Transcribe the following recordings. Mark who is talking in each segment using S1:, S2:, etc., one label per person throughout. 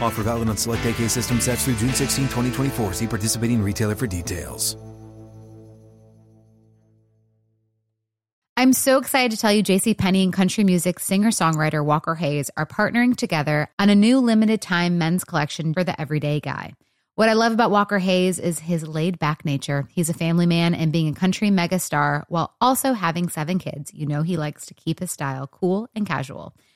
S1: Offer valid on select AK system sets through June 16, 2024. See participating retailer for details.
S2: I'm so excited to tell you JC Penney and country music singer-songwriter Walker Hayes are partnering together on a new limited time men's collection for the everyday guy. What I love about Walker Hayes is his laid back nature. He's a family man and being a country megastar while also having seven kids. You know he likes to keep his style cool and casual.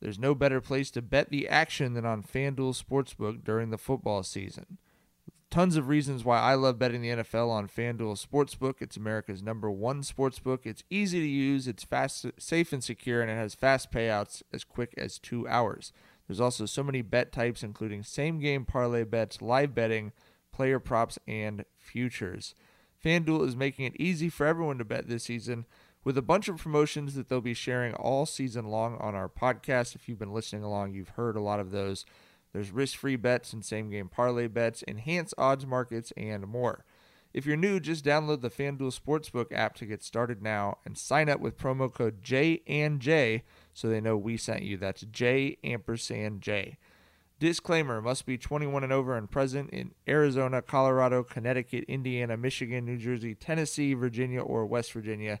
S3: There's no better place to bet the action than on FanDuel Sportsbook during the football season. Tons of reasons why I love betting the NFL on FanDuel Sportsbook. It's America's number one sportsbook. It's easy to use, it's fast, safe, and secure, and it has fast payouts as quick as two hours. There's also so many bet types, including same game parlay bets, live betting, player props, and futures. FanDuel is making it easy for everyone to bet this season with a bunch of promotions that they'll be sharing all season long on our podcast. If you've been listening along, you've heard a lot of those. There's risk free bets and same game parlay bets, enhanced odds markets, and more. If you're new, just download the FanDuel Sportsbook app to get started now and sign up with promo code J and J so they know we sent you. That's J ampersand J. Disclaimer must be 21 and over and present in Arizona, Colorado, Connecticut, Indiana, Michigan, New Jersey, Tennessee, Virginia, or West Virginia.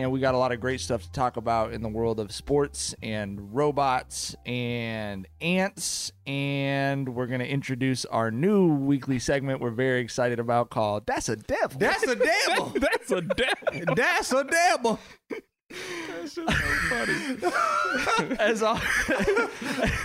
S3: and we got a lot of great stuff to talk about in the world of sports and robots and ants. And we're going to introduce our new weekly segment we're very excited about called That's a Devil.
S4: That's a devil.
S3: That's a devil.
S4: That's a devil.
S3: That's As al-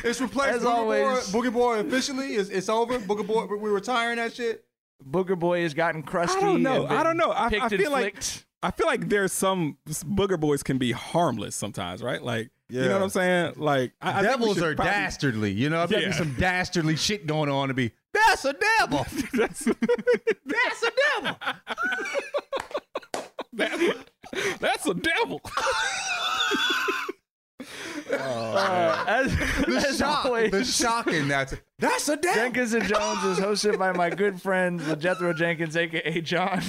S4: It's replaced
S3: As
S4: Booger
S3: always-
S4: Boy. Booger Boy officially is it's over. Booger Boy, we're retiring that shit.
S3: Booger Boy has gotten crusty.
S5: I don't know. I don't know. I, I feel like
S3: flicked.
S5: I feel like there's some booger boys can be harmless sometimes, right? Like you know what I'm saying? Like I, I
S4: Devils
S5: should
S4: are
S5: probably-
S4: dastardly. You know, I've got
S5: Yeah.
S4: some dastardly shit going on to be. That's a devil.
S5: That's,
S4: That's a devil.
S5: that's, that's a devil.
S3: Uh, as,
S4: The
S3: as
S4: shock.
S3: always,
S4: The shocking. That's that's a devil.
S3: Jenkins and Jones is hosted by my good friend Jethro Jenkins, aka John.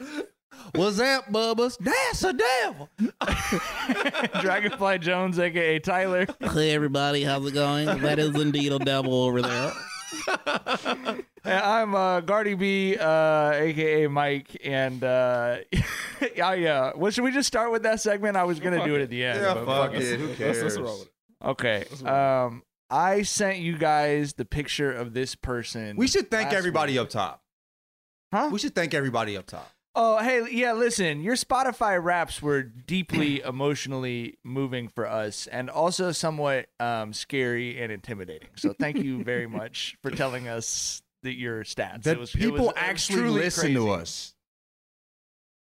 S4: What's that, Bubba's? That's a devil.
S3: Dragonfly Jones, aka Tyler.
S6: Hey everybody, how's it going? That is indeed a devil over there.
S3: And I'm uh, Gardy B, uh, aka Mike, and uh, yeah, yeah. Well, should we just start with that segment? I was gonna do it at the end.
S4: Yeah,
S3: but
S4: fuck
S3: fuck
S4: it. Who
S5: Let's,
S4: cares?
S5: let's roll with it.
S3: Okay. Um, I sent you guys the picture of this person.
S4: We should thank everybody
S3: week.
S4: up top.
S3: Huh?
S4: We should thank everybody up top.
S3: Oh, hey, yeah, listen, your Spotify raps were deeply emotionally moving for us and also somewhat um, scary and intimidating. So thank you very much for telling us that your stats.
S7: That
S3: It was-
S7: people
S3: it was
S7: actually
S3: truly
S7: listen to us.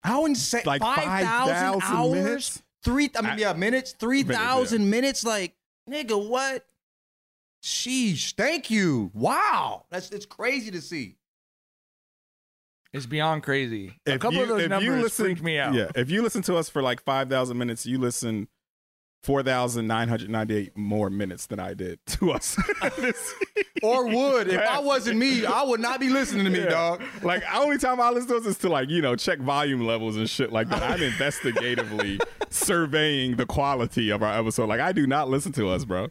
S7: How insane!
S5: Like
S7: five thousand
S5: 5,000
S7: hours,
S5: minutes?
S7: three. I mean,
S5: I-
S7: yeah, minutes, three thousand minutes. Like, nigga, what? Sheesh! Thank you. Wow, that's it's crazy to see.
S3: It's beyond crazy. A couple
S5: you-
S3: of those
S5: if you
S3: numbers
S5: listen-
S3: freaked me out.
S5: Yeah, if you listen to us for like five thousand minutes, you listen four thousand nine hundred ninety-eight more minutes than I did to us.
S7: Or would if I wasn't me, I would not be listening to me,
S5: Yeah.
S7: dog.
S5: Like only time I listen to us is to like you know check volume levels and shit like that. I'm investigatively surveying the quality of our episode. Like I do not listen to us, bro.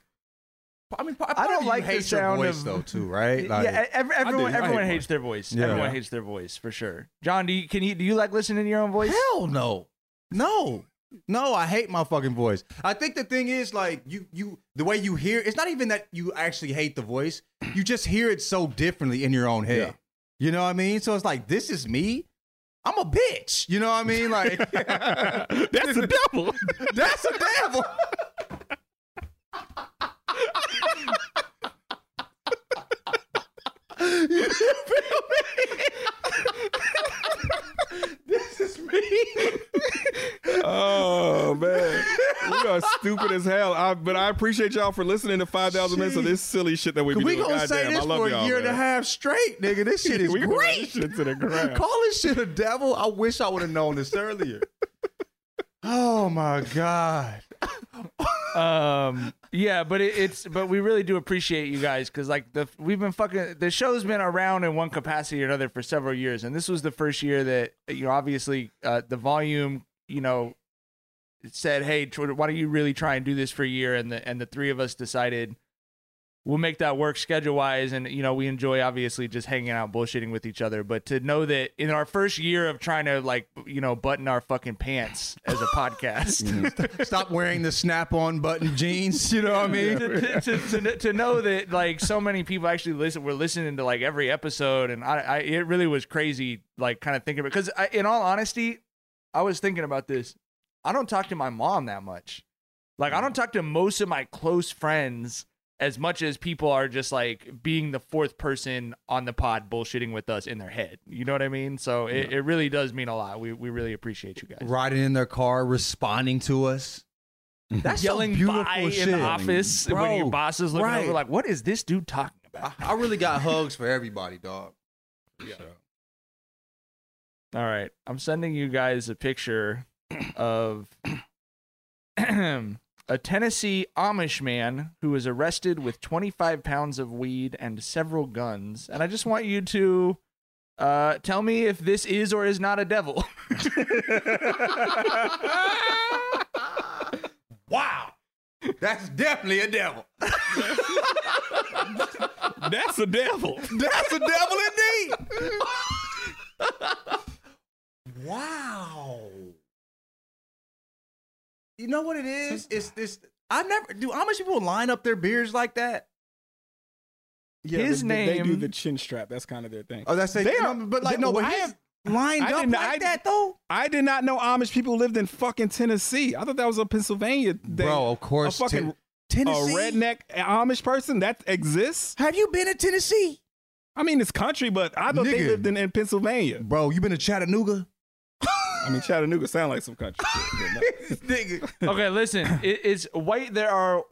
S7: I mean,
S3: I don't like the
S7: hate your
S3: sound
S7: voice
S3: of
S7: though, too, right? Like,
S3: yeah, ev- everyone,
S5: I hate
S3: everyone hates their voice.
S7: Yeah.
S3: Everyone
S7: Yeah.
S3: hates their voice for sure. John, do you can you do you like listening to your own voice?
S7: Hell no. No. No, I hate my fucking voice. I think the thing is like you you the way you hear it's not even that you actually hate the voice. You just hear it so differently in your own head. You know what I mean? So it's like this is me. I'm a bitch. You know what I mean? Like
S5: That's the devil.
S7: that's a devil. You feel me? this is me.
S5: oh man, we are stupid as hell. I, but I appreciate y'all for listening to five thousand minutes of this silly shit that we be
S7: we
S5: doing.
S7: gonna say
S5: Goddamn,
S7: this
S5: I love
S7: for
S5: y'all,
S7: a year and a half straight, nigga. This shit is
S5: we gonna run
S7: great.
S5: shit to the ground.
S7: Call this shit a devil. I wish I would have known this earlier. oh my god.
S3: um yeah but it, it's but we really do appreciate you guys because like the we've been fucking the show's been around in one capacity or another for several years and this was the first year that you know obviously uh the volume you know said hey why don't you really try and do this for a year? And the and the three of us decided we'll make that work schedule wise and you know we enjoy obviously just hanging out bullshitting with each other. But to know that in our first year of trying to like you know button our fucking pants as a podcast.
S7: Stop wearing the snap-on button jeans. You know what I mean?
S3: to, to, to, to know that like so many people actually listen were listening to like every episode. And I, I it really was crazy like kind of thinking about because in all honesty I was thinking about this. I don't talk to my mom that much. Like I don't talk to most of my close friends as much as people are just like being the fourth person on the pod bullshitting with us in their head you know what I mean so it, it really does mean a lot we, we really appreciate you guys
S7: Riding in their car, responding to us. Mhm. That's
S3: yelling
S7: some beautiful
S3: by
S7: shit.
S3: in the office when your boss is looking
S7: right.
S3: over like what is this dude talking about
S7: I really got hugs for everybody, dog. Yeah.
S3: All right. I'm sending you guys a picture of a Tennessee Amish man who was arrested with 25 pounds of weed and several guns. And I just want you to uh, tell me if this is or is not a devil.
S7: Wow. That's definitely a devil.
S5: That's a devil.
S7: That's a devil indeed. wow. You know what it is? It's this. I never do. How much people line up their beards like that?
S5: Yeah,
S3: His
S5: they, they do the chin strap. That's kind of their thing.
S7: Oh, that's a,
S5: They
S7: no,
S5: are-
S7: but like no, but
S5: I
S7: his
S5: have-
S7: lined
S5: I
S7: up
S5: didn't-
S7: like
S5: I-
S7: that though.
S5: I did not know Amish people lived in fucking Tennessee. I thought that was a Pennsylvania thing.
S7: Bro, of course,
S5: a fucking
S7: Ten-
S5: a redneck Amish person that exists.
S7: Have you been to Tennessee,
S5: I mean, it's country, but I thought they lived in, in Pennsylvania.
S7: bro? You been to Chattanooga?
S5: I mean, Chattanooga sound like some country. shit.
S7: Nigga.
S3: okay, listen. It, it's white. There are.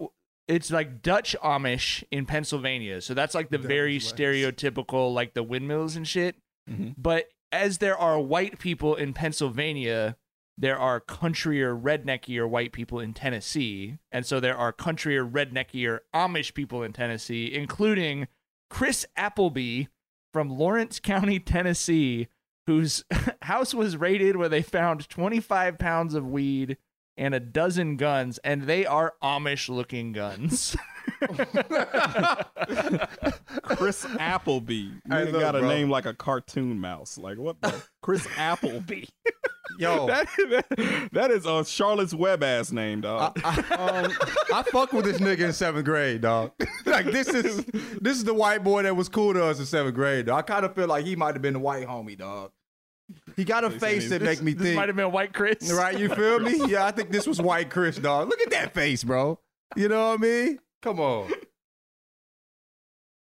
S3: It's like Dutch Amish in Pennsylvania. So that's like the very stereotypical, like the windmills and shit.
S5: Mhm.
S3: But as there are white people in Pennsylvania, there are countryer, redneckier white people in Tennessee. And so there are countryer, redneckier Amish people in Tennessee, including Chris Appleby from Lawrence County, Tennessee, whose house was raided where they found 25 pounds of weed and a dozen guns, and they are Amish looking guns.
S5: Chris Appleby.
S7: Hey,
S5: Nigga
S7: look,
S5: got a
S7: bro.
S5: name like a cartoon mouse. Like what the? Chris Appleby.
S7: Yo,
S5: That, that- that is a Charlotte's Web ass name, dog.
S7: um, I fuck with this nigga in seventh grade, dog. like this is this is the white boy that was cool to us in seventh grade. Dog. I kind of feel like he might have been the white homie, dog. He got a face that make me
S3: This
S7: think.
S3: might have been White Chris.
S7: Right, you feel me? Yeah, I think this was White Chris, dog. Look at that face, bro. You know what I mean? Come on.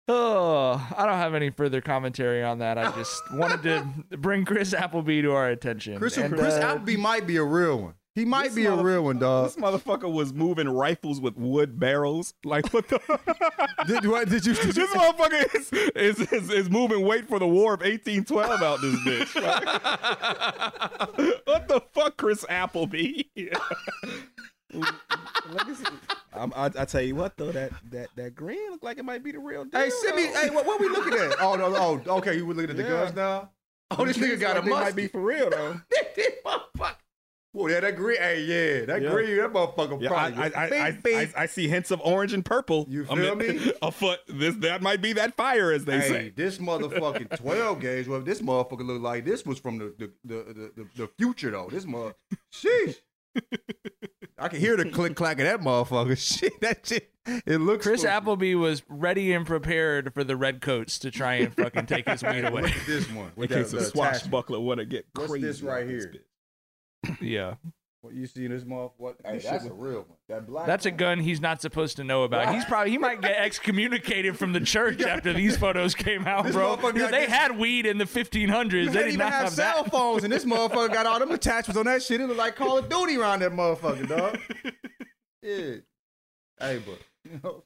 S3: Oh, I don't have any further commentary on that. I just wanted to bring Chris Appleby to our attention.
S7: Chris,
S3: And,
S7: Chris
S3: uh,
S7: Appleby might be a real one. He might
S5: This
S7: be a real one, dog.
S5: This motherfucker was moving rifles with wood barrels. Like what the?
S7: Did, what, did you? Did you
S5: this motherfucker is, is, is, is moving weight for the War of 1812 out this bitch. Like, what the fuck, Chris Appleby? I'm, I, I tell you what though, that that that green look like it might be the real deal.
S7: Hey, send me. Hey, what, what we looking at? Oh no. Oh, okay. You were looking at the
S5: Yeah.
S7: guns now. Oh, this nigga got a
S5: They might be for real though.
S7: motherfucker. Well, yeah, that green. Hey, yeah, that
S5: Yeah.
S7: green. That motherfucker
S5: Yeah,
S7: probably.
S5: I, I,
S7: Bing,
S5: I. I, I see hints of orange and purple.
S7: You
S5: I
S7: feel
S5: mean,
S7: me?
S5: Afoot. This that might be that fire, as they
S7: hey,
S5: say.
S7: this motherfucking twelve gauge. Well, this motherfucker look like this was from the the the the, the, the future though. This mother. Sheesh. I can hear the click clack of that motherfucker. Shit, that shit. It looks.
S3: Chris
S7: so-
S3: Appleby was ready and prepared for the redcoats to try and fucking take his weed away.
S7: Look at this one.
S5: In
S7: With
S5: case
S7: the,
S5: a swashbuckler want to get
S7: What's
S5: crazy.
S7: this right here?
S5: bitch.
S3: Yeah,
S7: What you see in this motherfucker? What? Hey,
S5: This shit
S7: that's a real one. That black.
S3: that's a gun he's not supposed to know about. He's probably he might get excommunicated from the church after these photos came out,
S7: This
S3: bro.
S7: motherfucker
S3: Because
S7: got
S3: they
S7: this-
S3: had weed in the 1500s. They
S7: didn't even have,
S3: have
S7: cell
S3: that.
S7: phones, and this motherfucker got all them attachments on that shit. It look like Call of Duty around that motherfucker, dog. yeah. Hey, but you know,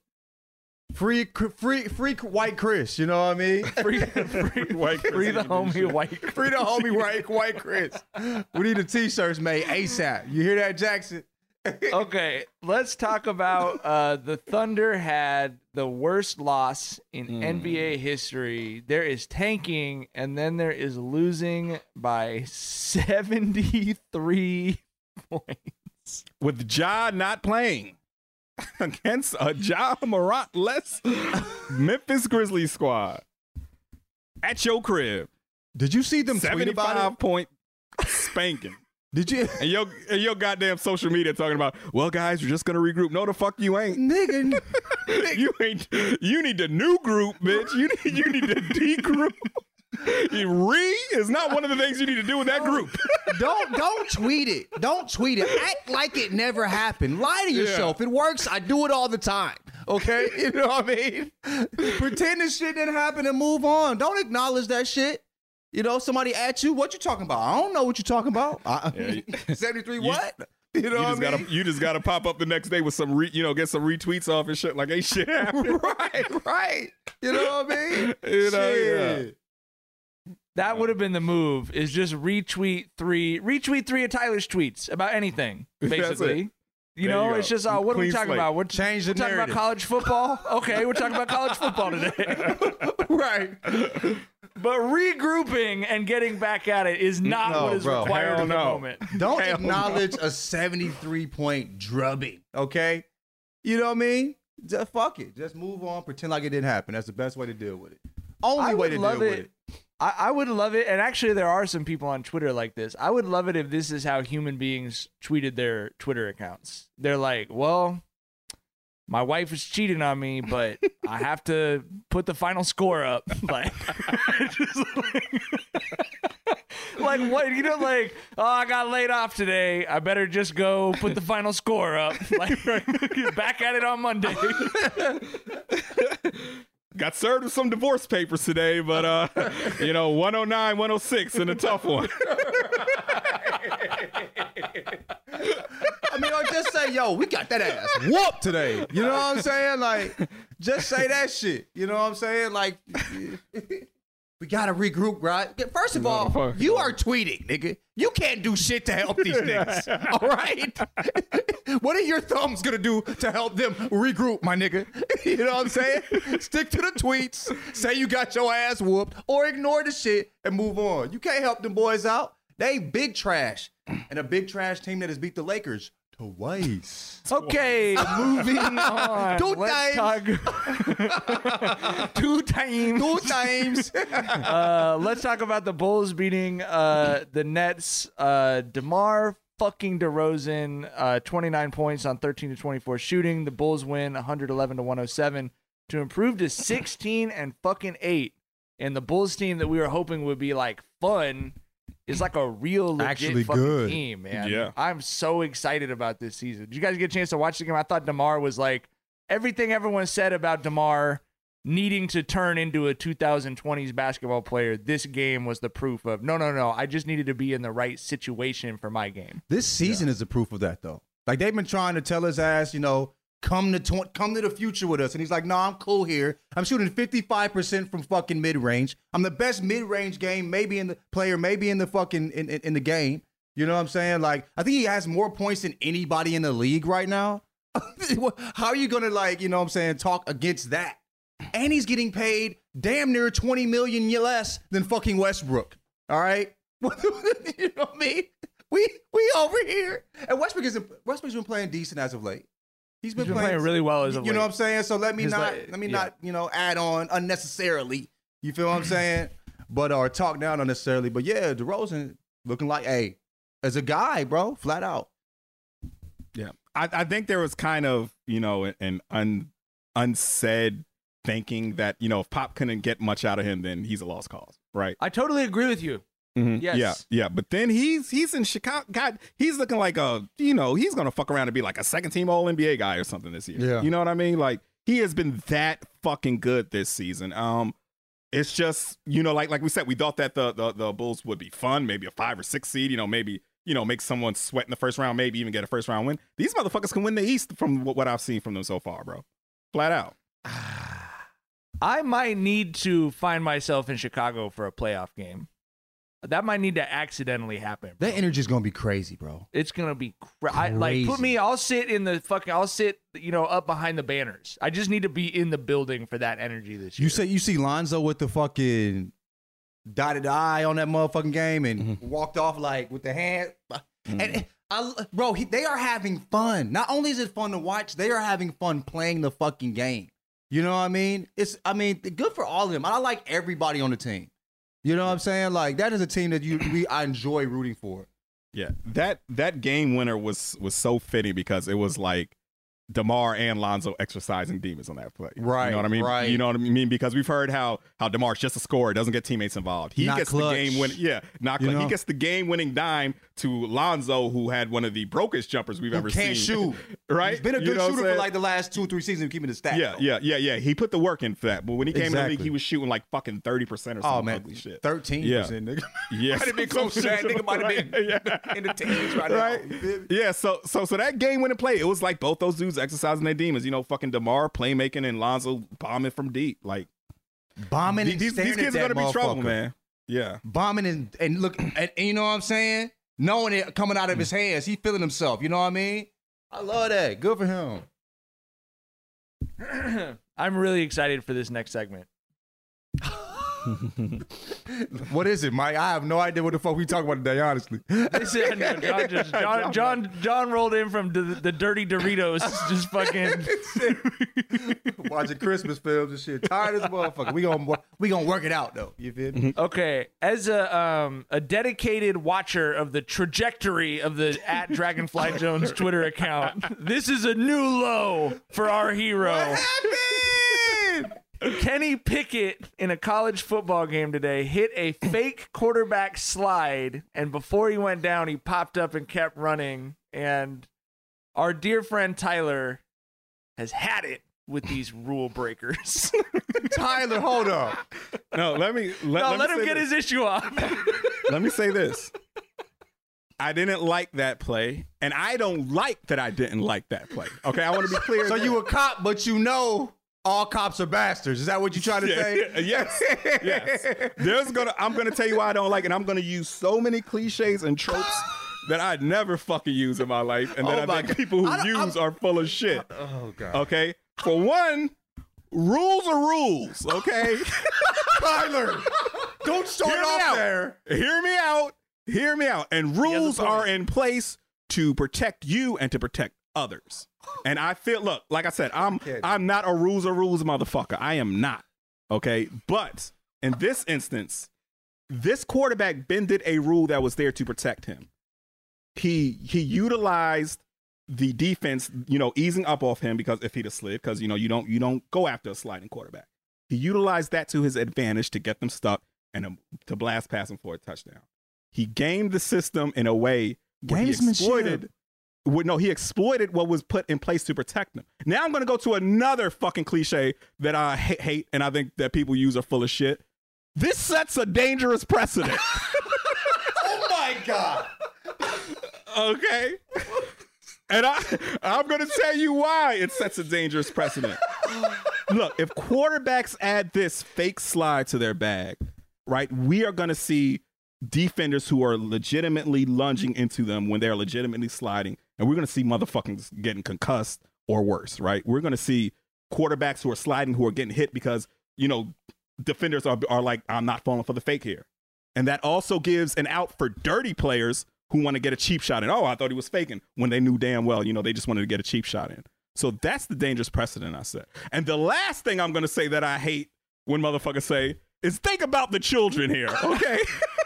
S7: free, free, free, white Chris. You know what I mean?
S3: Free, free,
S5: White Chris
S3: free the
S5: ain't
S3: homie
S5: shit.
S3: white.
S7: Free the homie white, white Chris. We need the t-shirts made ASAP. You hear that, Jackson?
S3: okay, let's talk about uh, the Thunder had the worst loss in NBA history. There is tanking, and then there is losing by 73 points.
S5: With Ja not playing against a Ja Morant less Memphis Grizzlies squad at your crib.
S7: Did you see them tweet about it?
S5: 75 point spanking.
S7: Did you,
S5: And your, and your goddamn social media talking about, well, guys, you're just gonna regroup. No, the fuck you ain't.
S7: nigga?
S5: You ain't. You need the new group, bitch. You need. You need to de-group. Re is not one of the things you need to do with that group.
S7: don't don't tweet it. Don't tweet it. Act like it never happened. Lie to yourself. It works. I do it all the time. Okay, you know what I mean. Pretend this shit didn't happen and move on. Don't acknowledge that shit. You know, somebody at you. What you talking about? I don't know what you're talking about.
S5: Yeah, you-
S7: Seventy three. What? You know
S5: You
S7: what
S5: just
S7: I mean?
S5: gotta. You just gotta pop up the next day with some. Re, you know, get some retweets off and shit. Like, ain't shit happened.
S7: right, right. You know what I mean?
S5: You know, yeah.
S7: Shit.
S3: That would have been the move. Is just retweet three, retweet three of Tyler's tweets about anything, basically. You
S5: There
S3: know,
S5: you
S3: it's just uh, what are we talking
S5: slate.
S3: about? We're
S7: Change the
S3: we're talking about college football. Okay, we're talking about college football today.
S7: right.
S3: But regrouping and getting back at it is not
S7: No,
S3: what is
S7: bro.
S3: required
S5: Hell
S3: in the
S5: no.
S3: moment.
S7: Don't
S5: Hell
S7: acknowledge a 73 point drubbing, okay? You know what I mean? Just fuck it. Just move on. Pretend like it didn't happen. That's the best way to deal with it. Only
S3: I
S7: way to deal
S3: it.
S7: with it.
S3: I, I would love it, and actually, there are some people on Twitter like this. I would love it if this is how human beings tweeted their Twitter accounts. They're like, "Well, my wife is cheating on me, but I have to put the final score up." Like, like, like what you know, like, oh, I got laid off today. I better just go put the final score up. Like, back at it on Monday.
S5: Got served with some divorce papers today, but uh, you know, 109, 106 and a tough one.
S7: I mean, or just say, yo, we got that ass whooped today. You know what I'm saying? Like, just say that shit. You know what I'm saying? Like, we gotta regroup, right? First of all, you are tweeting, nigga. You can't do shit to help these niggas. All right? what are your thumbs gonna do to help them regroup, my nigga? You know what I'm saying? Stick to the tweets, say you got your ass whooped, or ignore the shit and move on. You can't help them boys out. They big trash. And a big trash team that has beat the Lakers twice.
S3: Okay, moving on.
S7: Two
S3: Let's
S7: times.
S3: talk two times.
S7: Two times.
S3: Uh, let's talk about the Bulls beating uh, the Nets. Uh, DeMar fucking DeRozan, uh, 29 points on 13 to 24 shooting. The Bulls win 111 to 107 to improve to 16 and fucking eight. And the Bulls team that we were hoping would be like fun is like a real legit
S7: Actually
S3: fucking
S7: good.
S3: team, man.
S5: Yeah.
S3: I'm so excited about this season. Did you guys get a chance to watch the game? I thought DeMar was like everything everyone said about DeMar needing to turn into a 2020s basketball player. This game was the proof of no, no, no. I just needed to be in the right situation for my game.
S7: This season is the proof of that, though. Like they've been trying to tell his ass, you know, come to tw- come to the future with us, and he's like, "No, I'm cool here. I'm shooting 55 percent from fucking mid range. I'm the best mid range game, maybe in the player, maybe in the fucking in, in, in the game. You know what I'm saying? Like, I think he has more points than anybody in the league right now. How are you gonna like, you know what I'm saying, talk against that? And he's getting paid damn near 20 million less than fucking Westbrook. All right, you know what I mean? We we over here, and Westbrook is Westbrook's been playing decent as of late. He's been,
S3: He's been playing really well as of
S7: You know what I'm saying? So let me
S3: His
S7: not
S3: la-
S7: let me
S3: yeah.
S7: not you know add on unnecessarily. You feel what I'm saying? But or talk down unnecessarily. But yeah, DeRozan looking like hey, as a guy, bro, flat out.
S5: Yeah, I, I think there was kind of you know an un, unsaid thinking that you know if Pop couldn't get much out of him, then he's a lost cause, right?
S3: I totally agree with you.
S5: Mhm.
S3: Yes.
S5: Yeah, yeah. But then he's he's in Chicago. God, he's looking like a you know he's gonna fuck around and be like a second team All NBA guy or something this year.
S7: Yeah.
S5: You know what I mean? Like he has been that fucking good this season. Um, it's just you know like like we said, we thought that the the, the Bulls would be fun, maybe a five or six seed. You know, maybe you know make someone sweat in the first round, maybe even get a first round win. These motherfuckers can win the East from what, what I've seen from them so far, bro. Flat out.
S3: I might need to find myself in Chicago for a playoff game. That might need to accidentally happen.
S7: That energy is gonna be crazy, bro.
S3: It's gonna be cra- I, like put me. I'll sit in the fucking. I'll sit. You know, up behind the banners. I just need to be in the building for that energy this year.
S7: You say you see Lonzo with the fucking dotted eye on that motherfucking game and mm-hmm. walked off like with the hand. And mm-hmm. I, bro, he, they are having fun. Not only is it fun to watch, they are having fun playing the fucking game. You know what I mean? It's, I mean, good for all of them. I like everybody on the team. You know what I'm saying? Like that is a team that you we I enjoy rooting for.
S5: Yeah, that that game winner was was so fitting because it was like DeMar and Lonzo exercising demons on that play.
S7: Right,
S5: You know what I mean?
S7: right.
S5: You know what I mean? Because we've heard how how DeMar's just a scorer, doesn't get teammates involved. He
S7: Not
S5: gets
S7: clutch.
S5: the game win. Yeah, not
S7: You.
S5: He gets the game winning dime to Lonzo, who had one of the brokest jumpers we've
S7: Who
S5: ever
S7: can't
S5: seen.
S7: shoot.
S5: right?
S7: He's been a
S5: You
S7: good
S5: know
S7: shooter for like the last two, three seasons, keeping the stat.
S5: Yeah,
S7: though.
S5: yeah, yeah, yeah. He put the work in for that. But when he came in the league, he was shooting like fucking thirty percent or something
S7: Oh man,
S5: ugly shit.
S7: thirteen
S5: Yeah.
S7: percent, nigga.
S5: Yeah,
S7: Might have been close to that. Nigga might have been
S5: Yeah.
S7: in the teens right,
S5: right?
S7: now. You?
S5: Yeah, so so so that game winning play, it was like both those dudes exercising their demons. You know, fucking DeMar playmaking and Lonzo bombing from deep. Like
S7: Bombing
S5: these,
S7: and
S5: these, these kids
S7: at
S5: are gonna be trouble, man. Yeah,
S7: bombing and, and look and, and you know what I'm saying? Knowing it coming out of his hands, he feeling himself. You know what I mean? I love that. Good for him.
S3: I'm really excited for this next segment.
S7: What is it, Mike? I have no idea what the fuck we talking about today. Honestly,
S3: This is, I know, John, just, John, John, John rolled in from the, the dirty Doritos, just fucking.
S7: watching Christmas films and shit. Tired as a motherfucker. We gonna we gonna work it out though. You feel me?
S3: Okay, as a um a dedicated watcher of the trajectory of the at Dragonfly Jones Twitter account, this is a new low for our hero. Kenny Pickett in a college football game today hit a fake quarterback slide, and before he went down, he popped up and kept running. And our dear friend Tyler has had it with these rule breakers.
S7: Tyler, hold up.
S5: no, let me let,
S3: no,
S5: let,
S3: let,
S5: me
S3: him get
S5: this.
S3: his issue off.
S5: Let me say this. I didn't like that play, and I don't like that I didn't like that play. Okay, I want to be clear.
S7: So you a cop, but you know all cops are bastards. Is that what you're trying to
S5: Yeah,
S7: say?
S5: yes, yes. There's gonna. I'm gonna tell you why I don't like it. And I'm gonna use so many cliches and tropes that I'd never fucking use in my life, and that
S7: Oh
S5: I think
S7: God.
S5: people who use are full of shit.
S7: Oh god.
S5: Okay, for one, rules are rules. Okay,
S7: Tyler, don't start
S5: Hear
S7: off
S5: out.
S7: there.
S5: hear me out. Hear me out. And rules are in place to protect you and to protect others. And I feel look, like I said, I'm I'm not a rules are rules motherfucker. I am not. Okay? But in this instance, this quarterback bended a rule that was there to protect him. He he utilized the defense, you know, easing up off him because if he'd have slid, because you know, you don't you don't go after a sliding quarterback. He utilized that to his advantage to get them stuck and um, to blast past him for a touchdown. he gamed the system in a way where he
S7: Gamesmanship.
S5: exploited. Well, no, he exploited what was put in place to protect them. Now I'm going to go to another fucking cliche that I ha- hate, and I think that people use are full of shit. This sets a dangerous precedent.
S7: Oh my god.
S5: okay? And I, I'm going to tell you why it sets a dangerous precedent. Look, if quarterbacks add this fake slide to their bag, right, we are going to see defenders who are legitimately lunging into them when they're legitimately sliding, and we're going to see motherfuckers getting concussed or worse, right? We're going to see quarterbacks who are sliding who are getting hit because, you know, defenders are, are like, I'm not falling for the fake here. And that also gives an out for dirty players who want to get a cheap shot in. Oh, I thought he was faking when they knew damn well, you know, they just wanted to get a cheap shot in. So that's the dangerous precedent I set. And the last thing I'm going to say that I hate when motherfuckers say is think about the children here, okay?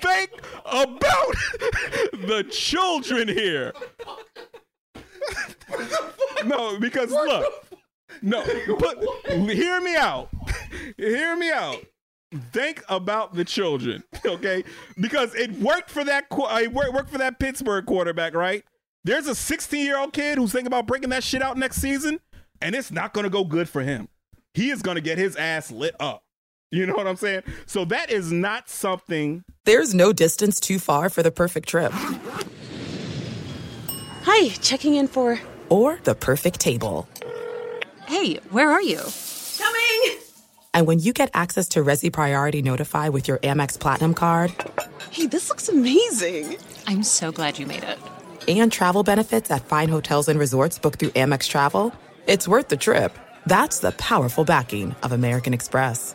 S5: think about the children here. no, because look, no, but hear me out. Hear me out. Think about the children, okay? Because it worked for that. uh, It worked for that Pittsburgh quarterback, right? There's a 16 year old kid who's thinking about breaking that shit out next season, and it's not going to go good for him. He is going to get his ass lit up. You know what I'm saying? So that is not something.
S8: There's no distance too far for the perfect trip.
S9: Hi, checking in for.
S8: Or the perfect table.
S9: Hey, where are you? Coming!
S8: And when you get access to Resy Priority Notify with your Amex Platinum card
S9: Hey, this looks amazing. I'm so glad you made it.
S8: and travel benefits at fine hotels and resorts booked through Amex Travel, it's worth the trip. That's the powerful backing of American Express.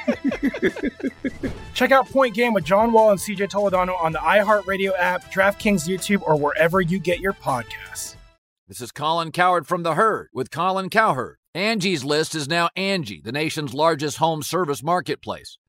S10: Check out Point Game with John Wall and CJ Toledano on the iHeartRadio app, DraftKings YouTube, or wherever you get your podcasts.
S11: This is Colin Cowherd from The Herd with Colin Cowherd. Angie's List is now Angie, the nation's largest home service marketplace.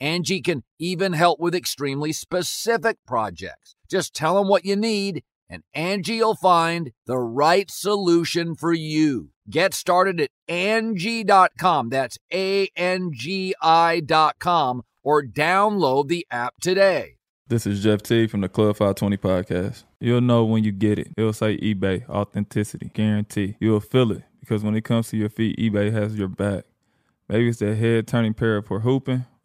S11: Angie can even help with extremely specific projects. Just tell them what you need, and Angie will find the right solution for you. Get started at Angie.com. That's A N G I.com or download the app today.
S12: This is Jeff T from the Club 520 podcast. You'll know when you get it. It'll say eBay, authenticity, guarantee. You'll feel it because when it comes to your feet, eBay has your back. Maybe it's that head turning pair for hooping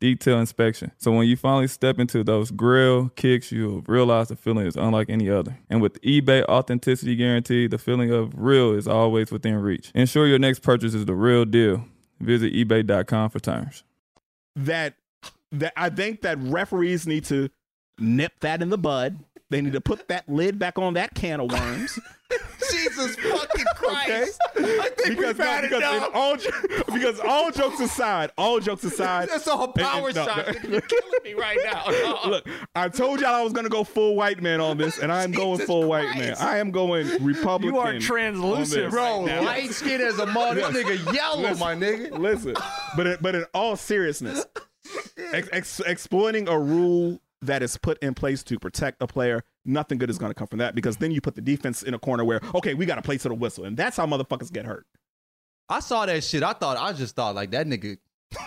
S12: detailed inspection. So when you finally step into those grill kicks, you'll realize the feeling is unlike any other. And with eBay Authenticity Guarantee, the feeling of real is always within reach. Ensure your next purchase is the real deal. Visit eBay.com for terms.
S5: that that I think that referees need to nip that in the bud. They need to put that lid back on that can of worms.
S7: Jesus fucking Christ. I think
S5: because,
S7: we've had
S5: because, in all, because all jokes aside, all jokes aside,
S7: That's all power
S5: and-
S7: shot.
S5: no.
S7: You're killing me right now. No.
S5: Look, I told y'all I was gonna go full white man on this, and I am going full white man. I am going Republican.
S3: You are translucent.
S7: Bro,
S5: Now,
S7: light skin as a mother. This nigga yellow,
S5: Listen.
S7: my nigga.
S5: Listen, but in, but in all seriousness, ex- ex- exploiting a rule that is put in place to protect a player, nothing good is going to come from that because then you put the defense in a corner where okay, we got to play to the whistle, and that's how motherfuckers get hurt.
S7: I saw that shit. I thought I just thought like that nigga.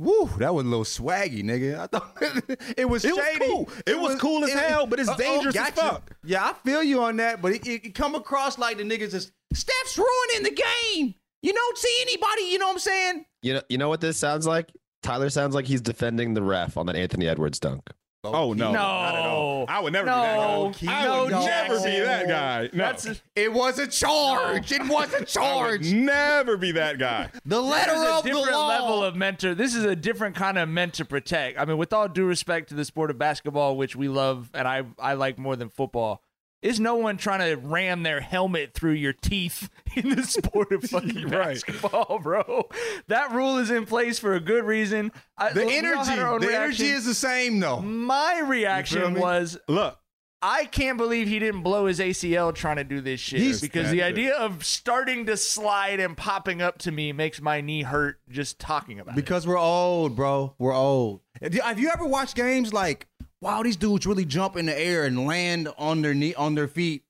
S7: Woo, that was a little swaggy, nigga. I thought it was
S5: It was
S7: shady.
S5: cool. It was cool as hell, but it's dangerous as
S7: gotcha.
S5: fuck.
S7: Yeah, I feel you on that, but it, it, it come across like the niggas just Steph's ruining the game. You don't see anybody. You know what I'm saying?
S13: You know, you know what this sounds like? Tyler sounds like he's defending the ref on that Anthony Edwards dunk.
S5: Oh, oh no, No. I would never be that guy. I would never be that guy. No.
S7: it was a charge. It was a
S5: I would
S7: charge.
S5: never be that guy.
S7: The letter
S3: This is a
S7: of the
S3: different
S7: law.
S3: level of mentor. This is a different kind of meant to protect. I mean, with all due respect to the sport of basketball, which we love and I I like more than football, is no one trying to ram their helmet through your teeth in the sport of fucking right. basketball, bro. That rule is in place for a good reason. I,
S7: The
S3: all
S7: energy,
S3: had our own
S7: the
S3: reaction.
S7: energy is the same though.
S3: My reaction was
S5: Look,
S3: I can't believe he didn't blow his ACL trying to do this shit.
S7: He's-
S3: because the idea of starting to slide and popping up to me makes my knee hurt just talking about it.
S7: Because we're old, bro. We're old. Have you ever watched games like, wow, these dudes really jump in the air and land on their knee, on their feet,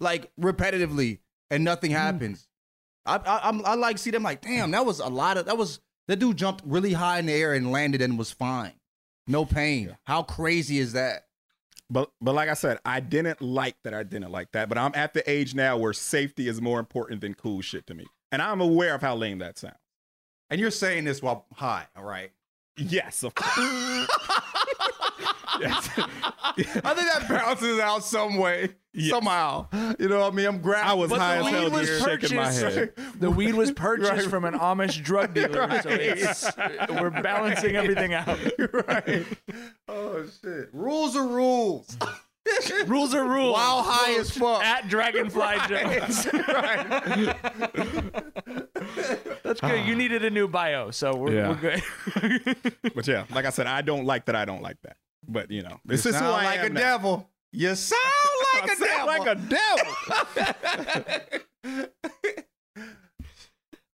S7: like repetitively, and nothing
S3: Hmm.
S7: happens? I, I, I'm, I like see them like, damn, that was a lot of that was that dude jumped really high in the air and landed and was fine, no pain. How crazy is that?
S5: But but like I said, I didn't like that. I didn't like that. But I'm at the age now where safety is more important than cool shit to me, and I'm aware of how lame that sounds.
S7: And you're saying this while high, all right?
S5: Yes, of course. yes.
S7: I think that balances out some way, somehow. You know what I mean? I'm grabbing.
S5: I was
S3: But
S5: high as hell
S3: weed was
S5: shaking my head.
S3: The weed was purchased
S7: Right.
S3: from an Amish drug dealer, so it's, we're balancing everything out.
S7: right. Oh shit. Rules are rules.
S3: Rules are rules.
S7: Wow, high as fuck.
S3: At Dragonfly Jones. That's good. You needed a new bio, so we're,
S5: Yeah.
S3: we're good.
S5: But yeah, like I said, I don't like that. I don't like that. But you know, this
S7: you
S5: is who
S7: sound
S5: I
S7: like
S5: am
S7: a
S5: now.
S7: devil. You sound like a devil.
S5: like a devil.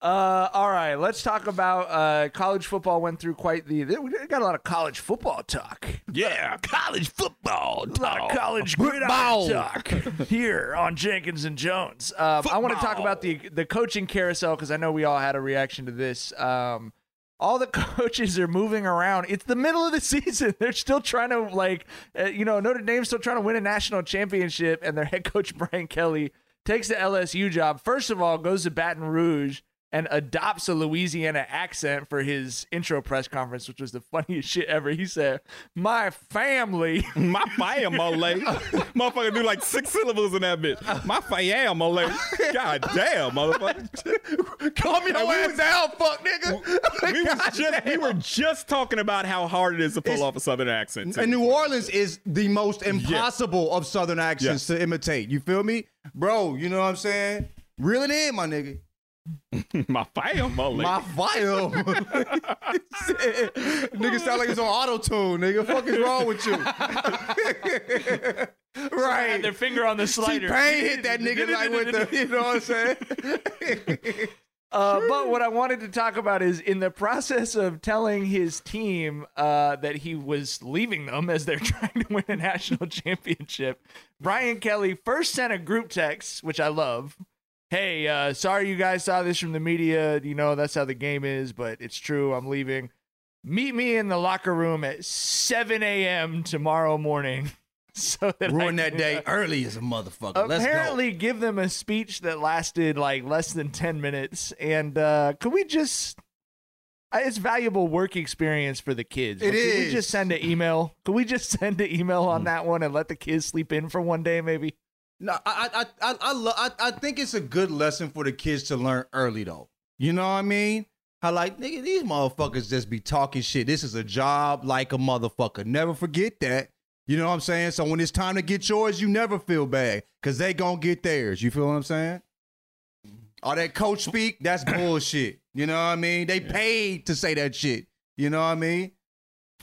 S3: Uh, all right, let's talk about uh, college football. Went through quite the. We got a lot of college football talk.
S5: Yeah,
S3: college football. A lot of college
S7: Football.
S3: talk here on Jenkins and Jones. Um, I want to talk about the the coaching carousel because I know we all had a reaction to this. Um, all the coaches are moving around. It's the middle of the season. They're still trying to like, uh, you know, Notre Dame's still trying to win a national championship, and their head coach Brian Kelly takes the LSU job. First of all, goes to Baton Rouge and adopts a Louisiana accent for his intro press conference, which was the funniest shit ever. He said, "My family,
S5: my family, motherfucker do like six syllables in that bitch. My family, god damn, motherfucker.
S7: Calm your ass
S5: was-
S7: down, fuck nigga.
S5: We was just we were just talking about how hard it is to pull off a southern accent. too.
S7: And New Orleans is the most impossible of Southern accents to imitate. You feel me? Bro, you know what I'm saying? Reel it in, my nigga.
S5: My family.
S7: My file. nigga sound like he's on auto tune, nigga. Fuck is wrong with you? right.
S3: had their finger on the slider."
S7: T-Pain hit that nigga like with the, you know what I'm saying?
S3: Uh, but what I wanted to talk about is in the process of telling his team uh, that he was leaving them as they're trying to win a national championship, Brian Kelly first sent a group text, which I love. Hey, uh, sorry you guys saw this from the media. You know, that's how the game is, but it's true. I'm leaving. Meet me in the locker room at 7 a.m. tomorrow morning. So that
S7: Ruin
S3: I
S7: that
S3: can,
S7: day
S3: uh,
S7: early as a motherfucker. Let's go.
S3: apparently give them a speech that lasted like less than 10 minutes and uh could we just It's valuable work experience for the kids.
S7: It
S3: Can we just send an email? Can we just send an email on that one and let the kids sleep in for one day, maybe?
S7: No, I I I I, lo- I I think it's a good lesson for the kids to learn early though. You know what I mean? How like nigga, these motherfuckers just be talking shit. This is a job like a motherfucker. Never forget that. You know what I'm saying? So when it's time to get yours, you never feel bad because they gonna get theirs. You feel what I'm saying? All that coach speak, that's bullshit. You know what I mean? They paid to say that shit. You know what I mean?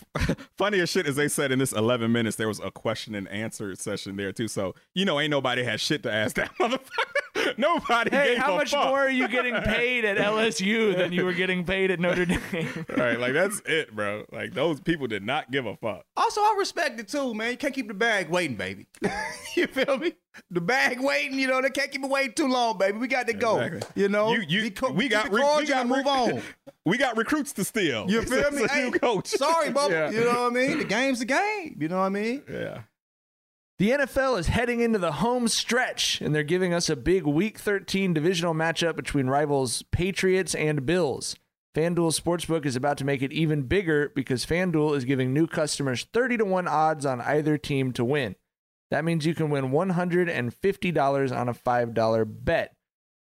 S5: Funniest shit is they said in this 11 minutes there was a question and answer session there too. So you know ain't nobody had shit to ask that motherfucker. nobody.
S3: Hey,
S5: gave
S3: how
S5: a
S3: much
S5: fuck.
S3: more are you getting paid at LSU than you were getting paid at Notre Dame?
S5: right, like that's it, bro. Like those people did not give a fuck.
S7: Also, I respect it too, man. You can't keep the bag waiting, baby. you feel me? The bag waiting, you know, they can't keep it waiting too long, baby. We got to go.
S5: Exactly.
S7: You know,
S5: You- you-
S7: co-
S5: we got
S7: it
S5: re- we got
S7: and move on.
S5: We got recruits to steal.
S7: You feel me?
S5: It's a
S7: Hey,
S5: new coach.
S7: Sorry, Bubba.
S5: Yeah.
S7: You know what I mean? The game's the game. You know what I mean?
S5: Yeah.
S3: The NFL is heading into the home stretch, and they're giving us a big Week 13 divisional matchup between rivals Patriots and Bills. FanDuel Sportsbook is about to make it even bigger because FanDuel is giving new customers 30 to 1 odds on either team to win. That means you can win $150 on a $5 bet.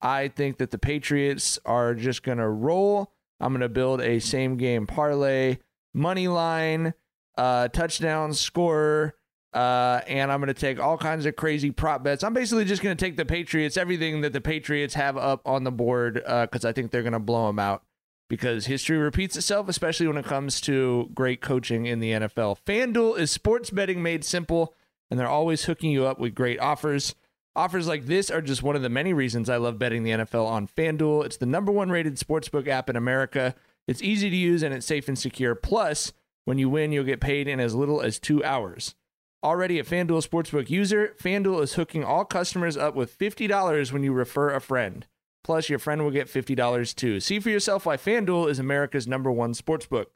S3: I think that the Patriots are just going to roll. I'm going to build a same game parlay, money line, uh, touchdown scorer, uh, and I'm going to take all kinds of crazy prop bets. I'm basically just going to take the Patriots, everything that the Patriots have up on the board, because I think they're going to blow them out. Because history repeats itself, especially when it comes to great coaching in the NFL. FanDuel is sports betting made simple, and they're always hooking you up with great offers. Offers like this are just one of the many reasons I love betting the NFL on FanDuel. It's the number one rated sportsbook app in America. It's easy to use and it's safe and secure. Plus, when you win, you'll get paid in as little as two hours. Already a FanDuel Sportsbook user, FanDuel is hooking all customers up with $50 when you refer a friend. Plus, your friend will get $50 too. See for yourself why FanDuel is America's number one sportsbook.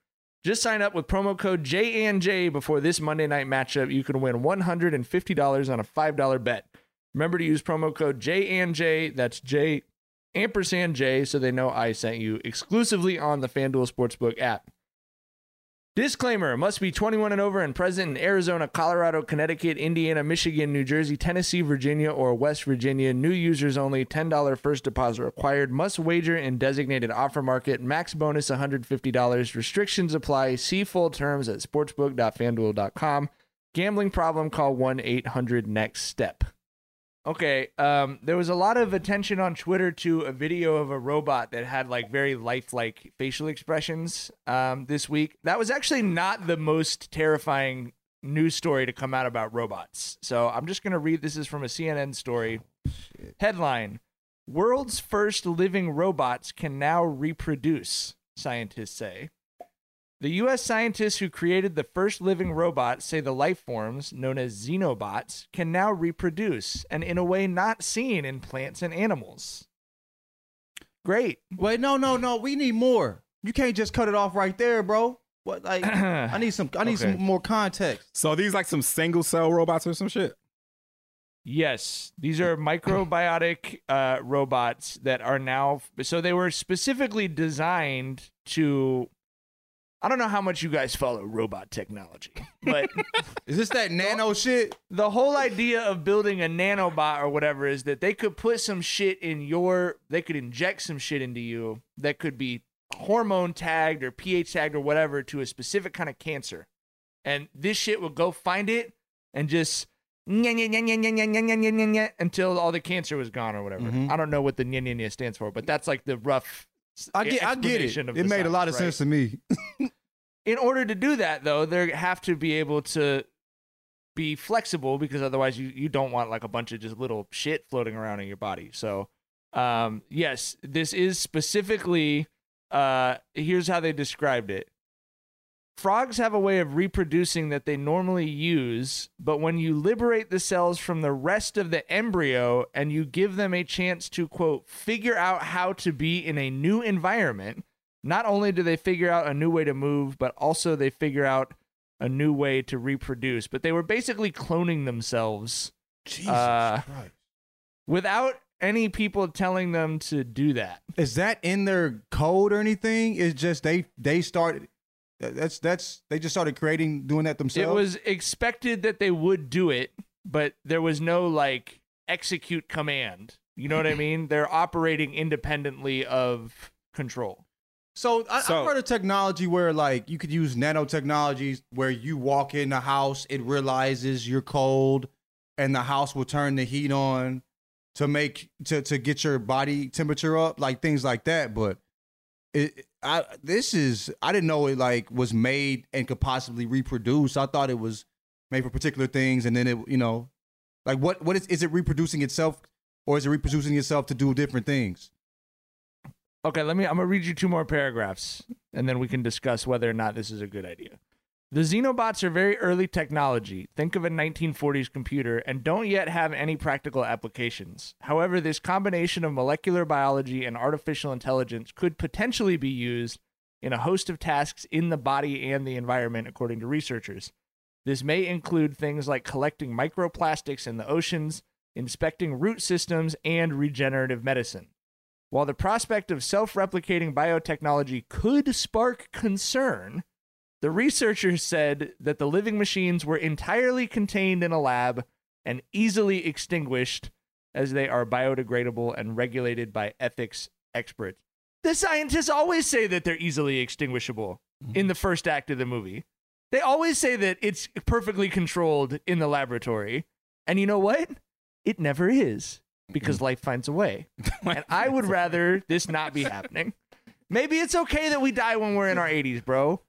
S3: Just sign up with promo code JNJ before this Monday night matchup. You can win $150 on a $5 bet. Remember to use promo code JNJ, that's J ampersand J, so they know I sent you exclusively on the FanDuel Sportsbook app. Disclaimer must be 21 and over and present in Arizona, Colorado, Connecticut, Indiana, Michigan, New Jersey, Tennessee, Virginia, or West Virginia. New users only. $10 first deposit required. Must wager in designated offer market. Max bonus $150. Restrictions apply. See full terms at sportsbook.fanduel.com. Gambling problem, call 1 800 next step. Okay, um, there was a lot of attention on Twitter to a video of a robot that had like very lifelike facial expressions um, this week. That was actually not the most terrifying news story to come out about robots. So I'm just going to read this is from a CNN story. Headline World's first living robots can now reproduce, scientists say. The U.S. scientists who created the first living robots say the life forms, known as xenobots, can now reproduce, and in a way not seen in plants and animals. Great.
S7: Wait, no, no, no. We need more. You can't just cut it off right there, bro. What? Like, I need some. I need
S5: Okay.
S7: some more context.
S5: So these like some single cell robots or some shit.
S3: Yes, these are microbiotic uh, robots that are now. So they were specifically designed to. I don't know how much you guys follow robot technology, but
S7: is this that nano shit?
S3: The whole idea of building a nanobot or whatever is that they could put some shit in your, they could inject some shit into you that could be hormone tagged or pH tagged or whatever to a specific kind of cancer. And this shit would go find it and just until all the cancer was gone or whatever.
S7: Mm-hmm.
S3: I don't know what the nya nya stands for, but that's like the rough
S7: I get. I get it. It made a lot of
S3: science,
S7: sense to me.
S3: in order to do that though they have to be able to be flexible because otherwise you, you don't want like a bunch of just little shit floating around in your body so um yes this is specifically uh here's how they described it frogs have a way of reproducing that they normally use but when you liberate the cells from the rest of the embryo and you give them a chance to quote figure out how to be in a new environment not only do they figure out a new way to move, but also they figure out a new way to reproduce. But they were basically cloning themselves
S7: Jesus
S3: uh,
S7: Christ.
S3: without any people telling them to do that.
S7: Is that in their code or anything? It's just they they started. That's that's they just started creating doing that themselves.
S3: It was expected that they would do it, but there was no like execute command. You know what I mean? They're operating independently of control.
S7: So, I,
S3: So-
S7: I've heard of technology where like you could use nanotechnologies where you walk in the house, it realizes you're cold, and the house will turn the heat on to make to to get your body temperature up, like things like that. But it, I this is I didn't know it like was made and could possibly reproduce. I thought it was made for particular things, and then it you know, like what what is is it reproducing itself, or is it reproducing itself to do different things?
S3: Okay, let me. I'm gonna read you two more paragraphs, and then we can discuss whether or not this is a good idea. The Xenobots are very early technology. Think of a 1940s computer and don't yet have any practical applications. However, this combination of molecular biology and artificial intelligence could potentially be used in a host of tasks in the body and the environment, according to researchers. This may include things like collecting microplastics in the oceans, inspecting root systems, and regenerative medicine. While the prospect of self replicating biotechnology could spark concern, the researchers said that the living machines were entirely contained in a lab and easily extinguished as they are biodegradable and regulated by ethics experts. The scientists always say that they're easily extinguishable in the first act of the movie. They always say that it's perfectly controlled in the laboratory. And you know what? It never is because life finds a way. and I would rather this not be happening. Maybe it's okay that we die when we're in our 80s, bro.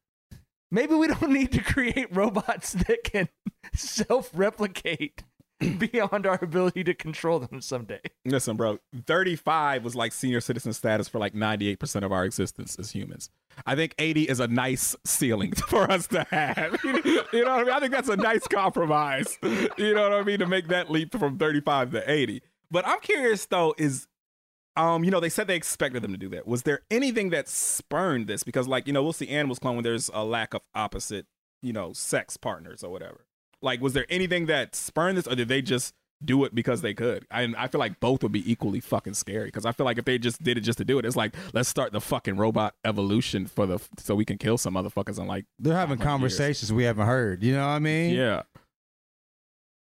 S3: Maybe we don't need to create robots that can self replicate beyond our ability to control them someday.
S5: Listen, bro, 35 was like senior citizen status for like 98% of our existence as humans. I think 80 is a nice ceiling for us to have. you know what I mean? I think that's a nice compromise. You know what I mean? To make that leap from 35 to 80. But I'm curious though, is um, you know, they said they expected them to do that. Was there anything that spurned this? Because, like, you know, we'll see animals clone when there's a lack of opposite, you know, sex partners or whatever. Like, was there anything that spurned this, or did they just do it because they could? I, I feel like both would be equally fucking scary. Because I feel like if they just did it just to do it, it's like let's start the fucking robot evolution for the so we can kill some motherfuckers in like
S7: They're having
S5: 500 years.
S7: conversations we haven't heard. You know what I mean?
S5: Yeah.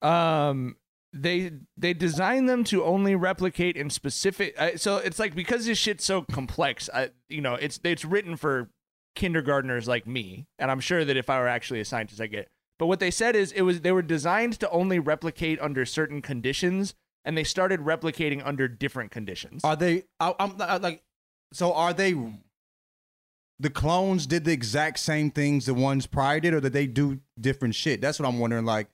S3: um they they design them to only replicate in specific uh, so it's like because this shit's so complex I, you know it's it's written for kindergartners like me and i'm sure that if i were actually a scientist i get but what they said is it was they were designed to only replicate under certain conditions and they started replicating under different conditions
S7: Are they? I, I'm I, like, so are they? The clones did the exact same things the ones prior did, or did they do different shit? That's what I'm wondering. Like,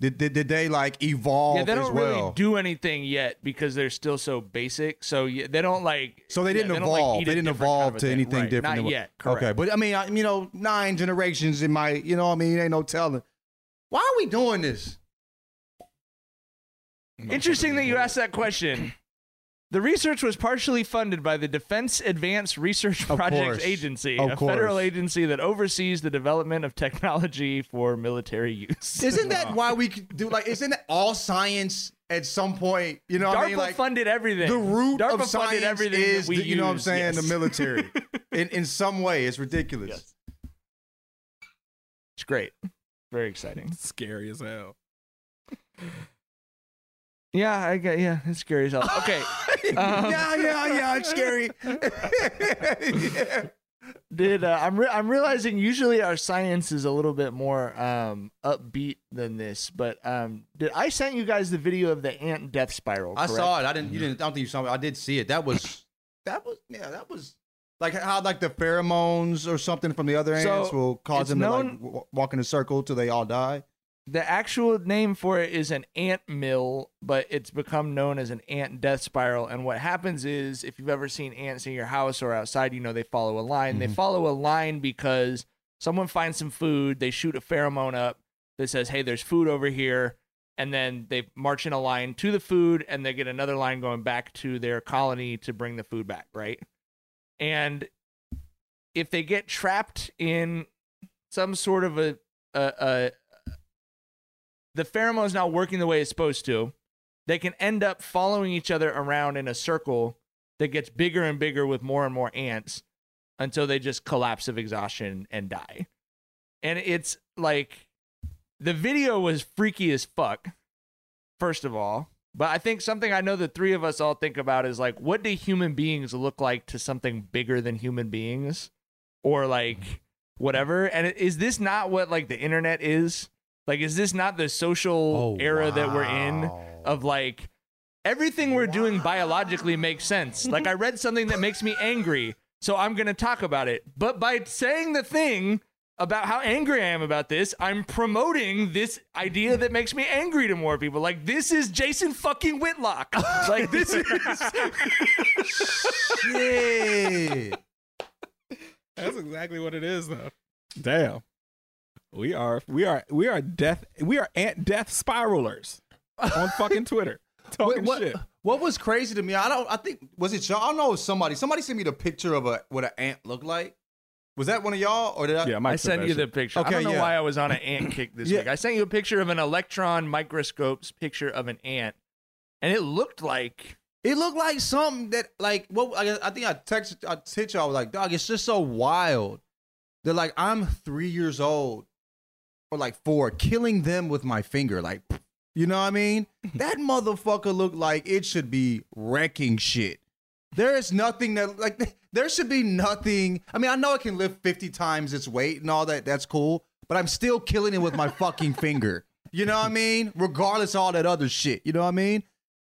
S7: did did, did they like evolve
S3: yeah, they don't
S7: well?
S3: really do anything yet because they're still so basic. So yeah, they don't like.
S7: so they didn't
S3: like,
S7: evolve. they didn't
S3: different kind
S7: evolve to
S3: thing.
S7: anything
S3: Right,
S7: different.
S3: Not
S7: what-
S3: yet. Correct.
S7: Okay, but I mean, I, you know, nine generations in my, you know, what I mean, ain't no telling. Why are we doing this?
S3: Interesting that you asked that question. The research was partially funded by the Defense Advanced Research
S7: Of
S3: Projects
S7: course.
S3: Agency,
S7: Of
S3: a federal agency that oversees the development of technology for military use.
S7: Isn't that why we do like? Isn't that all science at some point? You know, what
S3: DARPA
S7: I mean, like
S3: funded everything.
S7: the root
S3: DARPA
S7: of
S3: funded
S7: science
S3: everything
S7: is,
S3: we
S7: the- you know what I'm saying,
S3: yes.
S7: the military. in in some way, it's ridiculous. Yes.
S3: It's great. Very exciting.
S5: Scary as hell.
S3: Yeah, I get. Yeah, it's scary as hell. Okay. um,
S7: yeah, yeah, yeah. It's scary. yeah.
S3: Did uh, I'm re- I'm realizing usually our science is a little bit more um, upbeat than this, but um, did I sent you guys the video of the ant death spiral?
S7: I
S3: correct?
S7: saw it. I didn't. You didn't. I don't think you saw it. I did see it. That was. That was. Yeah. That was. Like how like the pheromones or something from the other
S3: So,
S7: ants will cause
S3: it's
S7: them to like w- walk in a circle till they all die.
S3: The actual name for it is an ant mill, but it's become known as an ant death spiral. And what happens is, if you've ever seen ants in your house or outside, you know they follow a line. They
S7: Mhm.
S3: follow a line because someone finds some food, they shoot a pheromone up that says, "Hey, there's food over here," and then they march in a line to the food, and they get another line going back to their colony to bring the food back, right? And if they get trapped in some sort of a, a, a the pheromone's not working the way it's supposed to, they can end up following each other around in a circle that gets bigger and bigger with more and more ants until they just collapse of exhaustion and die. And it's like the video was freaky as fuck, first of all. But I think something I know the three of us all think about is like, what do human beings look like to something bigger than human beings? Or like whatever. And is this not what like the internet is? Like, is this not the social oh, era that we're in of like everything we're doing biologically makes sense? like, I read something that makes me angry, so I'm going to talk about it. But by saying the thing about how angry I am about this, I'm promoting this idea that makes me angry to more people. Like, this is Jason fucking Whitlock. like, this is.
S7: Shit.
S5: That's exactly what it is, though. Damn. We are we are we are death we are ant death spiralers on fucking Twitter. Talking
S7: Wait, what,
S5: shit.
S7: what was crazy to me? I don't. I think was it y'all? I don't know. Somebody. Somebody sent me the picture of a what an ant looked like. Was that one of y'all or did I?
S5: Yeah,
S3: I sent you the picture. Okay, I don't know
S7: yeah.
S3: why I was on an ant kick this
S7: Yeah.
S3: week. I sent you a picture of an electron microscope's picture of an ant, and it looked like
S7: It looked like something that like what I, I think I texted I hit y'all like dog. It's just so wild. They're like I'm three years old or like four, killing them with my finger. Like you know what I mean? that motherfucker looked like it should be wrecking shit. There is nothing that like there should be nothing. I mean, I know it can lift 50 times its weight and all that. That's cool, but I'm still killing it with my fucking finger. You know what I mean? Regardless of all that other shit. You know what I mean?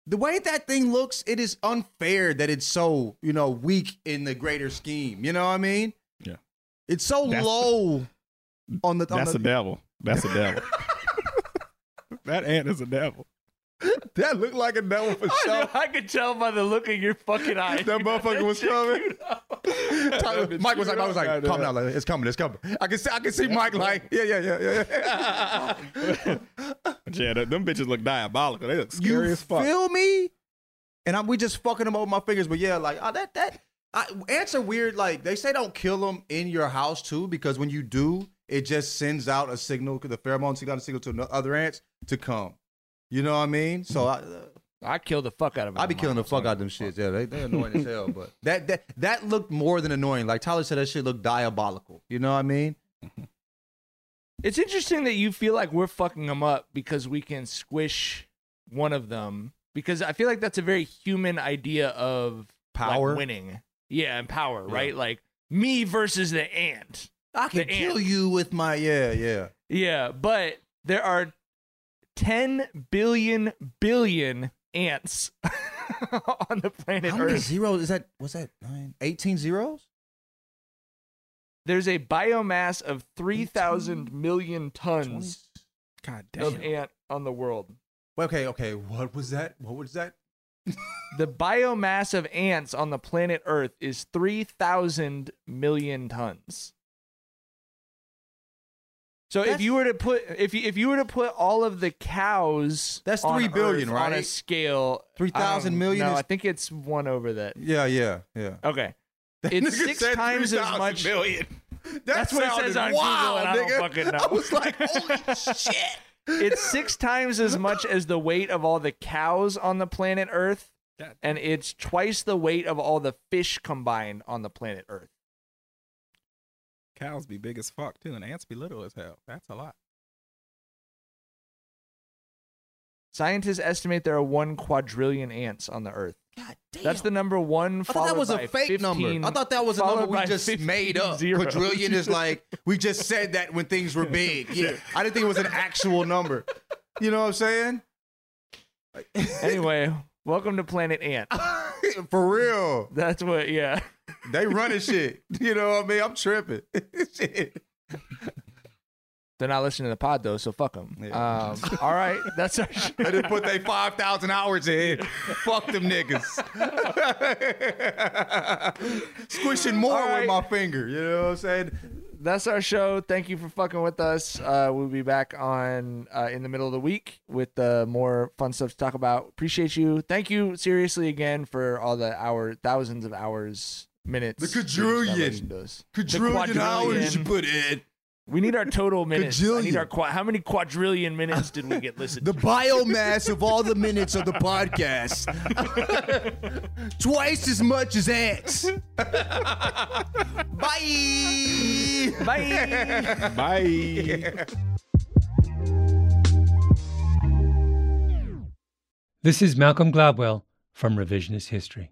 S7: The way that thing looks, it is unfair that it's so, you know, weak in the greater scheme. You know what I mean?
S5: Yeah.
S7: It's so
S5: That's-
S7: low on the on
S5: That's
S7: the,
S5: a devil. That's a devil. that ant is a devil.
S7: That looked like a devil for
S3: I,
S7: sure.
S3: know, I could tell by the look in your fucking eye.
S7: That motherfucker was coming. Tyler- Mike was like, Mike was like, calm down, like, it's coming, it's coming. I can see, I can see Mike like, yeah, yeah, yeah, yeah. yeah.
S5: Yeah, them bitches look diabolical. They look scary
S7: you
S5: as fuck.
S7: feel me? And I'm we just fucking them over my fingers, but yeah, like oh, that that I, ants are weird. Like they say, don't kill them in your house too, because when you do, it just sends out a signal. The pheromone sends out a signal to other ants to come. You know what I mean? So I,
S3: I kill the fuck out of them.
S7: I be killing the fuck out of them shits. Yeah, they they annoying as hell. But that that that looked more than annoying. Like Tyler said, that shit looked diabolical. You know what I mean?
S3: It's interesting that you feel like we're fucking them up because we can squish one of them. Because I feel like that's a very human idea of like,
S7: Power?
S3: winning. Yeah, and power, right? Like me versus the ant.
S7: I can kill
S3: ant.
S7: you with my yeah yeah.
S3: Yeah, but there are 10 billion billion ants on the planet
S7: How many
S3: Earth.
S7: zeros is that? What's that? Nine, 18 zeros?
S3: There's a biomass of 3,000 million tons
S5: God
S3: of ant on the world.
S7: Okay, okay. What was that? What was that?
S3: The biomass of ants on the planet Earth is 3,000 million tons. So if you were to put if you if you were to put all of the cows
S7: That's
S3: on
S7: three billion,
S3: Earth on a scale
S7: 3,000
S3: um,
S7: million
S3: No,
S7: is-
S3: I think it's one over that.
S7: Yeah, yeah, yeah.
S3: Okay.
S7: That
S3: It's six
S7: said
S3: times as
S7: 3,000
S3: much.
S7: million. That
S3: That's what it says
S7: sounded
S3: on Google,
S7: wild,
S3: and I don't
S7: nigga.
S3: fucking know.
S7: I was like, holy shit.
S3: It's six times as much as the weight of all the cows on the planet Earth, and it's twice the weight of all the fish combined on the planet Earth.
S5: Cows be big as fuck too, and ants be little as hell. That's a lot.
S3: Scientists estimate there are one quadrillion ants on the Earth.
S7: God damn.
S3: That's the number one.
S7: I thought that was a fake number. I thought that was a number we just made up. Quadrillion is like we just said that when things were big. Yeah, I didn't think it was an actual number. You know what I'm saying?
S3: anyway, welcome to Planet Ant.
S7: For real.
S3: That's what. Yeah.
S7: They running shit. You know what I mean? I'm tripping. Shit.
S3: They're not listening to the pod though, so fuck them. Um, all right, that's our. Shit.
S7: They didn't put their 5,000 hours in. Fuck them niggas. Squishing more
S3: right.
S7: with my finger. You know what I'm saying?
S3: that's our show. Thank you for fucking with us. Uh, we'll be back on uh, in the middle of the week with uh, more fun stuff to talk about. Appreciate you. Thank you seriously again for all the hour, thousands of hours, minutes.
S7: The
S3: that you
S7: quadrillion.
S3: listened. The
S7: Quadrillion hours you put in.
S3: We need our total minutes. I need our qua- how many quadrillion minutes did we get listened
S7: The
S3: to?
S7: biomass of all the minutes of the podcast. Twice as much as ants. Bye.
S3: Bye.
S5: Bye.
S14: This is Malcolm Gladwell from Revisionist History.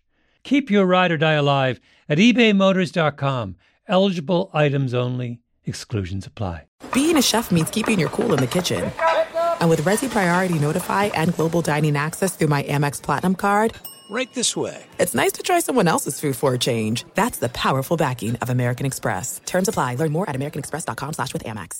S14: Keep your ride or die alive at ebaymotors.com. Eligible items only, exclusions apply.
S8: Being a chef means keeping your cool in the kitchen. And with Resy Priority Notify and Global Dining Access through my Amex Platinum card,
S15: Right this way.
S8: it's nice to try someone else's food for a change. That's the powerful backing of American Express. Terms apply. Learn more at americanexpress.com slash with Amex.